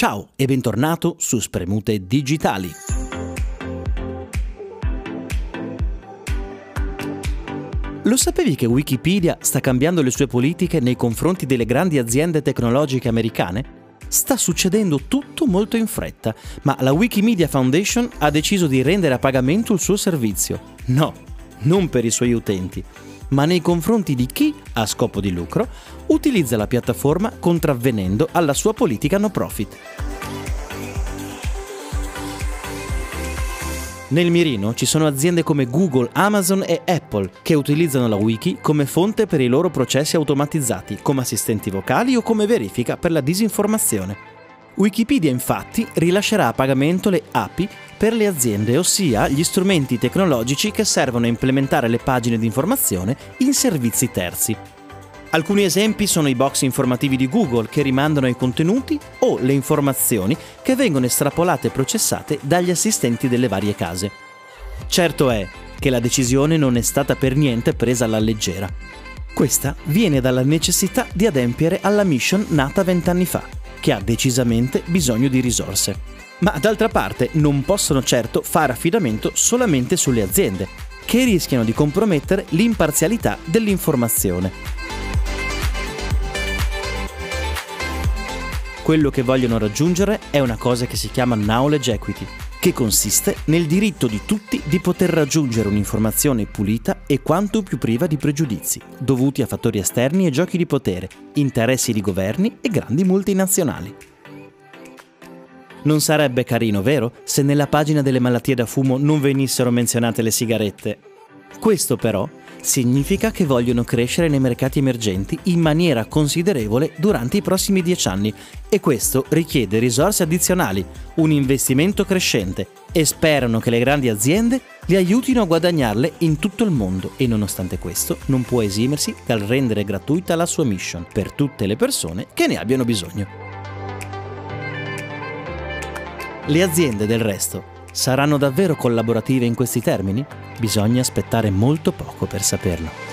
Ciao e bentornato su Spremute Digitali. Lo sapevi che Wikipedia sta cambiando le sue politiche nei confronti delle grandi aziende tecnologiche americane? Sta succedendo tutto molto in fretta, ma la Wikimedia Foundation ha deciso di rendere a pagamento il suo servizio. No, non per i suoi utenti, ma nei confronti di chi, a scopo di lucro, utilizza la piattaforma contravvenendo alla sua politica no profit. Nel mirino ci sono aziende come Google, Amazon e Apple che utilizzano la wiki come fonte per i loro processi automatizzati, come assistenti vocali o come verifica per la disinformazione. Wikipedia infatti rilascerà a pagamento le API per le aziende, ossia gli strumenti tecnologici che servono a implementare le pagine di informazione in servizi terzi. Alcuni esempi sono i box informativi di Google che rimandano ai contenuti o le informazioni che vengono estrapolate e processate dagli assistenti delle varie case. Certo è che la decisione non è stata per niente presa alla leggera. Questa viene dalla necessità di adempiere alla mission nata vent'anni fa, che ha decisamente bisogno di risorse. Ma d'altra parte non possono certo fare affidamento solamente sulle aziende, che rischiano di compromettere l'imparzialità dell'informazione. quello che vogliono raggiungere è una cosa che si chiama knowledge equity, che consiste nel diritto di tutti di poter raggiungere un'informazione pulita e quanto più priva di pregiudizi, dovuti a fattori esterni e giochi di potere, interessi di governi e grandi multinazionali. Non sarebbe carino, vero, se nella pagina delle malattie da fumo non venissero menzionate le sigarette? Questo però significa che vogliono crescere nei mercati emergenti in maniera considerevole durante i prossimi dieci anni e questo richiede risorse addizionali, un investimento crescente e sperano che le grandi aziende li aiutino a guadagnarle in tutto il mondo e nonostante questo non può esimersi dal rendere gratuita la sua mission per tutte le persone che ne abbiano bisogno. Le aziende del resto Saranno davvero collaborative in questi termini? Bisogna aspettare molto poco per saperlo.